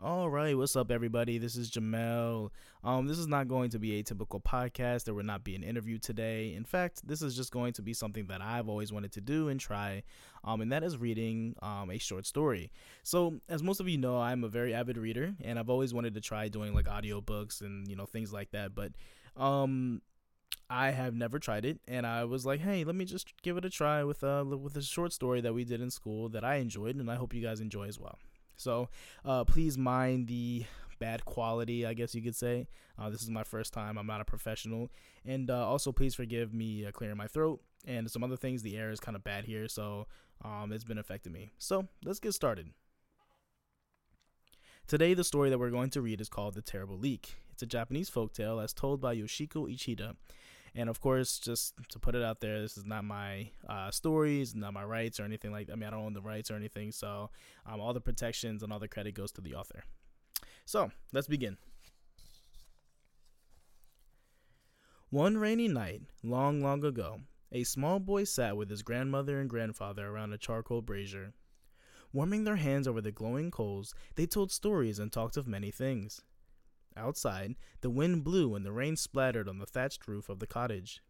All right, what's up, everybody? This is Jamel. Um, this is not going to be a typical podcast. There will not be an interview today. In fact, this is just going to be something that I've always wanted to do and try, um, and that is reading um, a short story. So, as most of you know, I'm a very avid reader, and I've always wanted to try doing like audiobooks and you know things like that. But um, I have never tried it, and I was like, hey, let me just give it a try with a with a short story that we did in school that I enjoyed, and I hope you guys enjoy as well. So uh, please mind the bad quality, I guess you could say. Uh, this is my first time. I'm not a professional. And uh, also, please forgive me uh, clearing my throat and some other things. The air is kind of bad here, so um, it's been affecting me. So let's get started. Today, the story that we're going to read is called The Terrible Leak. It's a Japanese folktale as told by Yoshiko Uchida. And of course, just to put it out there, this is not my uh, stories, not my rights or anything like that. I mean, I don't own the rights or anything. So um, all the protections and all the credit goes to the author. So let's begin. One rainy night, long, long ago, a small boy sat with his grandmother and grandfather around a charcoal brazier. Warming their hands over the glowing coals, they told stories and talked of many things. Outside, the wind blew and the rain splattered on the thatched roof of the cottage.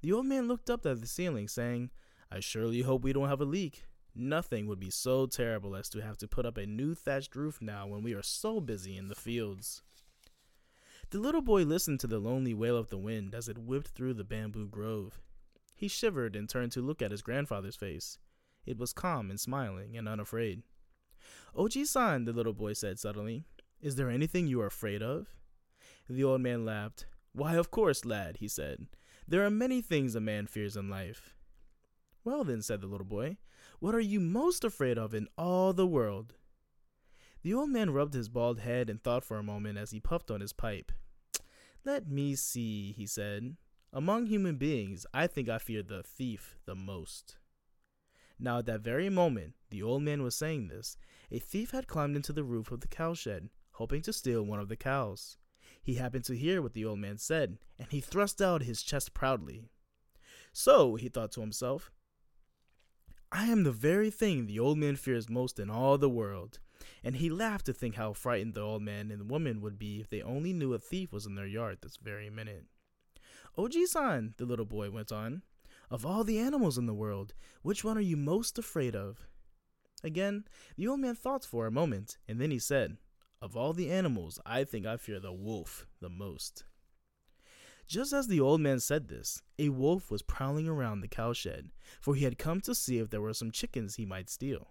The old man looked up at the ceiling, saying, I surely hope we don't have a leak. Nothing would be so terrible as to have to put up a new thatched roof now when we are so busy in the fields. The little boy listened to the lonely wail of the wind as it whipped through the bamboo grove. He shivered and turned to look at his grandfather's face. It was calm and smiling and unafraid. Oh, Oji san, the little boy said suddenly, is there anything you are afraid of? The old man laughed. Why, of course, lad, he said. There are many things a man fears in life. Well, then, said the little boy, what are you most afraid of in all the world? The old man rubbed his bald head and thought for a moment as he puffed on his pipe. Let me see, he said. Among human beings, I think I fear the thief the most. Now, at that very moment the old man was saying this, a thief had climbed into the roof of the cowshed hoping to steal one of the cows. He happened to hear what the old man said, and he thrust out his chest proudly. So, he thought to himself, I am the very thing the old man fears most in all the world. And he laughed to think how frightened the old man and the woman would be if they only knew a thief was in their yard this very minute. Oji san, the little boy went on, of all the animals in the world, which one are you most afraid of? Again, the old man thought for a moment, and then he said, of all the animals, I think I fear the wolf the most. Just as the old man said this, a wolf was prowling around the cowshed, for he had come to see if there were some chickens he might steal.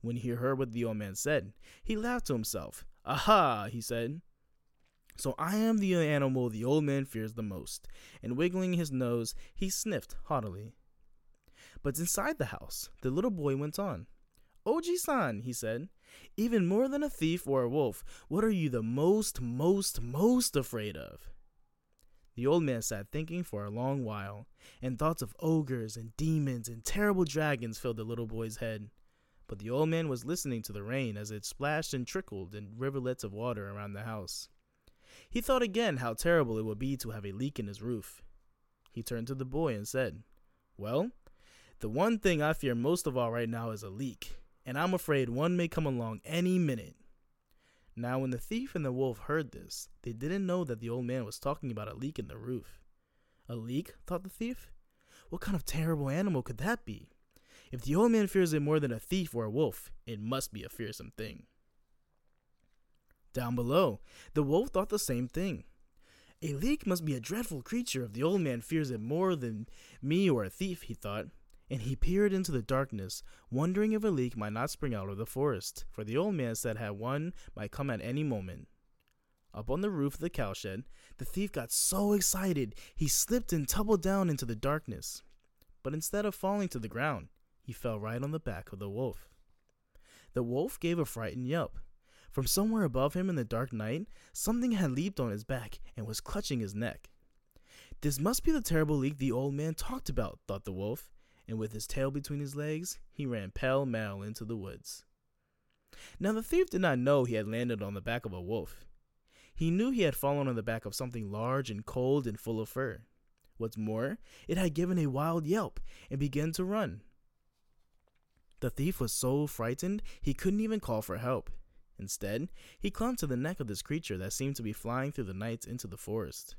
When he heard what the old man said, he laughed to himself. Aha, he said. So I am the animal the old man fears the most, and wiggling his nose, he sniffed haughtily. But inside the house, the little boy went on. Oji san, he said, even more than a thief or a wolf, what are you the most, most, most afraid of? The old man sat thinking for a long while, and thoughts of ogres and demons and terrible dragons filled the little boy's head. But the old man was listening to the rain as it splashed and trickled in rivulets of water around the house. He thought again how terrible it would be to have a leak in his roof. He turned to the boy and said, Well, the one thing I fear most of all right now is a leak and I'm afraid one may come along any minute. Now, when the thief and the wolf heard this, they didn't know that the old man was talking about a leak in the roof. A leak? thought the thief. What kind of terrible animal could that be? If the old man fears it more than a thief or a wolf, it must be a fearsome thing. Down below, the wolf thought the same thing. A leak must be a dreadful creature if the old man fears it more than me or a thief, he thought and he peered into the darkness, wondering if a leak might not spring out of the forest, for the old man said had one might come at any moment. Up on the roof of the cowshed, the thief got so excited he slipped and tumbled down into the darkness. But instead of falling to the ground, he fell right on the back of the wolf. The wolf gave a frightened yelp. From somewhere above him in the dark night, something had leaped on his back and was clutching his neck. This must be the terrible leak the old man talked about, thought the wolf, and with his tail between his legs, he ran pell mell into the woods. Now the thief did not know he had landed on the back of a wolf. He knew he had fallen on the back of something large and cold and full of fur. What's more, it had given a wild yelp and begun to run. The thief was so frightened he couldn't even call for help. Instead, he clung to the neck of this creature that seemed to be flying through the night into the forest.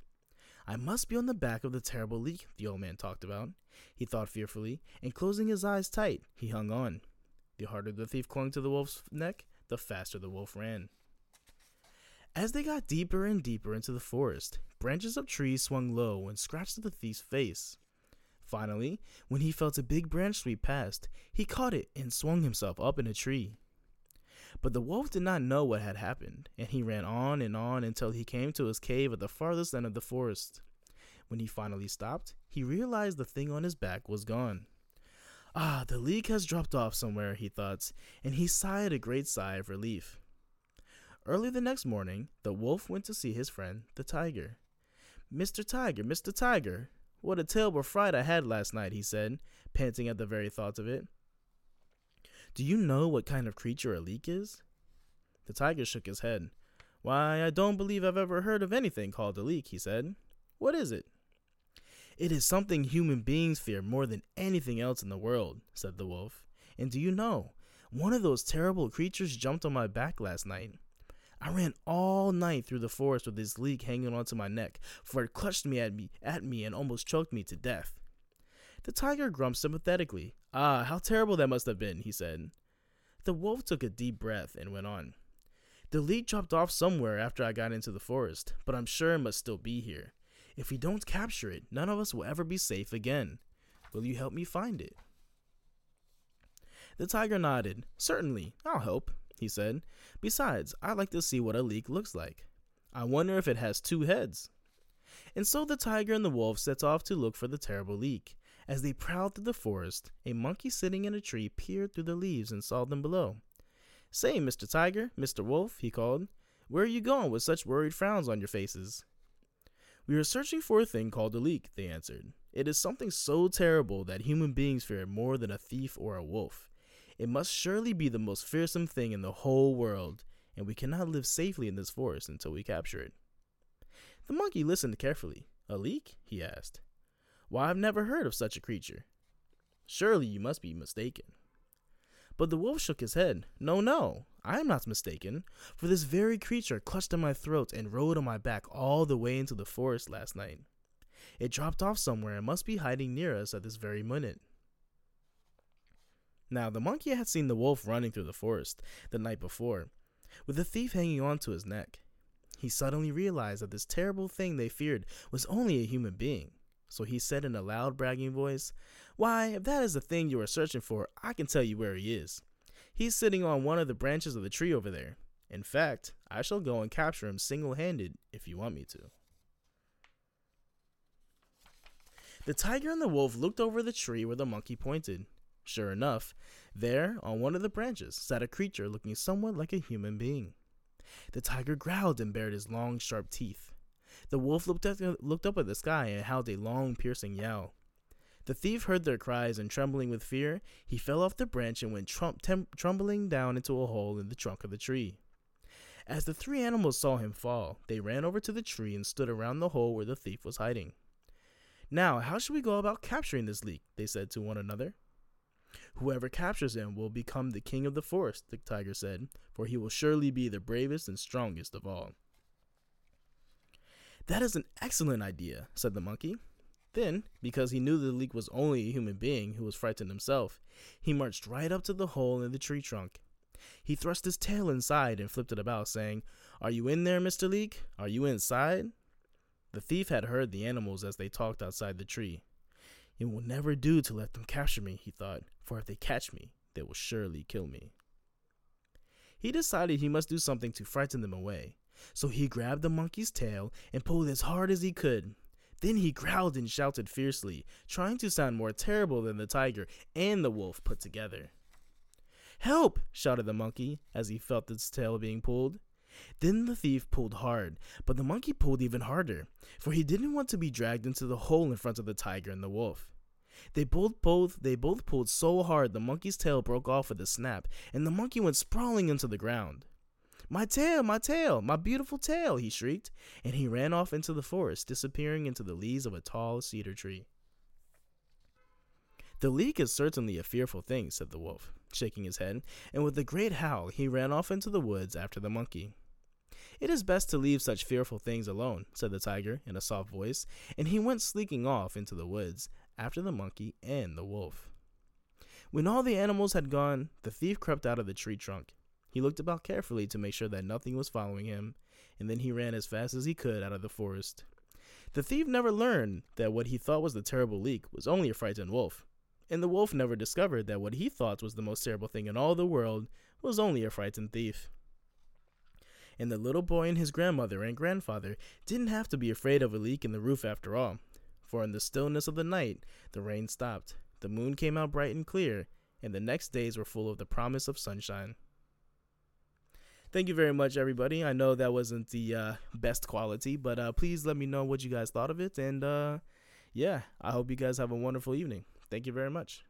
I must be on the back of the terrible leak the old man talked about, he thought fearfully, and closing his eyes tight, he hung on. The harder the thief clung to the wolf's neck, the faster the wolf ran. As they got deeper and deeper into the forest, branches of trees swung low and scratched at the thief's face. Finally, when he felt a big branch sweep past, he caught it and swung himself up in a tree. But the wolf did not know what had happened, and he ran on and on until he came to his cave at the farthest end of the forest. When he finally stopped, he realized the thing on his back was gone. Ah, the leak has dropped off somewhere, he thought, and he sighed a great sigh of relief. Early the next morning, the wolf went to see his friend, the tiger. Mr. Tiger, Mr. Tiger, what a terrible fright I had last night, he said, panting at the very thought of it. Do you know what kind of creature a leak is? The tiger shook his head. Why, I don't believe I've ever heard of anything called a leak, he said. What is it? It is something human beings fear more than anything else in the world, said the wolf. And do you know, one of those terrible creatures jumped on my back last night. I ran all night through the forest with this leak hanging onto my neck, for it clutched me at me at me and almost choked me to death. The tiger grumped sympathetically. Ah, how terrible that must have been, he said. The wolf took a deep breath and went on. The leak dropped off somewhere after I got into the forest, but I'm sure it must still be here. If we don't capture it, none of us will ever be safe again. Will you help me find it? The tiger nodded. Certainly, I'll help, he said. Besides, I'd like to see what a leak looks like. I wonder if it has two heads. And so the tiger and the wolf set off to look for the terrible leak. As they prowled through the forest, a monkey sitting in a tree peered through the leaves and saw them below. Say, Mr. Tiger, Mr. Wolf, he called, where are you going with such worried frowns on your faces? We are searching for a thing called a leak, they answered. It is something so terrible that human beings fear it more than a thief or a wolf. It must surely be the most fearsome thing in the whole world, and we cannot live safely in this forest until we capture it. The monkey listened carefully. A leak? he asked. Why, I've never heard of such a creature. Surely you must be mistaken. But the wolf shook his head. No, no, I am not mistaken, for this very creature clutched at my throat and rode on my back all the way into the forest last night. It dropped off somewhere and must be hiding near us at this very minute. Now, the monkey had seen the wolf running through the forest the night before, with the thief hanging on to his neck. He suddenly realized that this terrible thing they feared was only a human being. So he said in a loud, bragging voice, Why, if that is the thing you are searching for, I can tell you where he is. He's sitting on one of the branches of the tree over there. In fact, I shall go and capture him single handed if you want me to. The tiger and the wolf looked over the tree where the monkey pointed. Sure enough, there, on one of the branches, sat a creature looking somewhat like a human being. The tiger growled and bared his long, sharp teeth. The wolf looked, at, looked up at the sky and howled a long, piercing yell. The thief heard their cries, and trembling with fear, he fell off the branch and went trum- tem- down into a hole in the trunk of the tree. As the three animals saw him fall, they ran over to the tree and stood around the hole where the thief was hiding. Now, how should we go about capturing this leak? they said to one another. Whoever captures him will become the king of the forest, the tiger said, for he will surely be the bravest and strongest of all. That is an excellent idea, said the monkey. Then, because he knew the leak was only a human being who was frightened himself, he marched right up to the hole in the tree trunk. He thrust his tail inside and flipped it about, saying, Are you in there, Mr. Leak? Are you inside? The thief had heard the animals as they talked outside the tree. It will never do to let them capture me, he thought, for if they catch me, they will surely kill me. He decided he must do something to frighten them away, so he grabbed the monkey's tail and pulled as hard as he could. Then he growled and shouted fiercely, trying to sound more terrible than the tiger and the wolf put together. Help! shouted the monkey as he felt its tail being pulled. Then the thief pulled hard, but the monkey pulled even harder, for he didn't want to be dragged into the hole in front of the tiger and the wolf. They both both they both pulled so hard the monkey's tail broke off with a snap, and the monkey went sprawling into the ground. My tail, my tail, my beautiful tail, he shrieked, and he ran off into the forest, disappearing into the leaves of a tall cedar tree. The leak is certainly a fearful thing, said the wolf, shaking his head, and with a great howl he ran off into the woods after the monkey. It is best to leave such fearful things alone, said the tiger in a soft voice, and he went slinking off into the woods after the monkey and the wolf. When all the animals had gone, the thief crept out of the tree trunk. He looked about carefully to make sure that nothing was following him, and then he ran as fast as he could out of the forest. The thief never learned that what he thought was the terrible leak was only a frightened wolf, and the wolf never discovered that what he thought was the most terrible thing in all the world was only a frightened thief. And the little boy and his grandmother and grandfather didn't have to be afraid of a leak in the roof after all, for in the stillness of the night the rain stopped, the moon came out bright and clear, and the next days were full of the promise of sunshine. Thank you very much, everybody. I know that wasn't the uh, best quality, but uh, please let me know what you guys thought of it. And uh, yeah, I hope you guys have a wonderful evening. Thank you very much.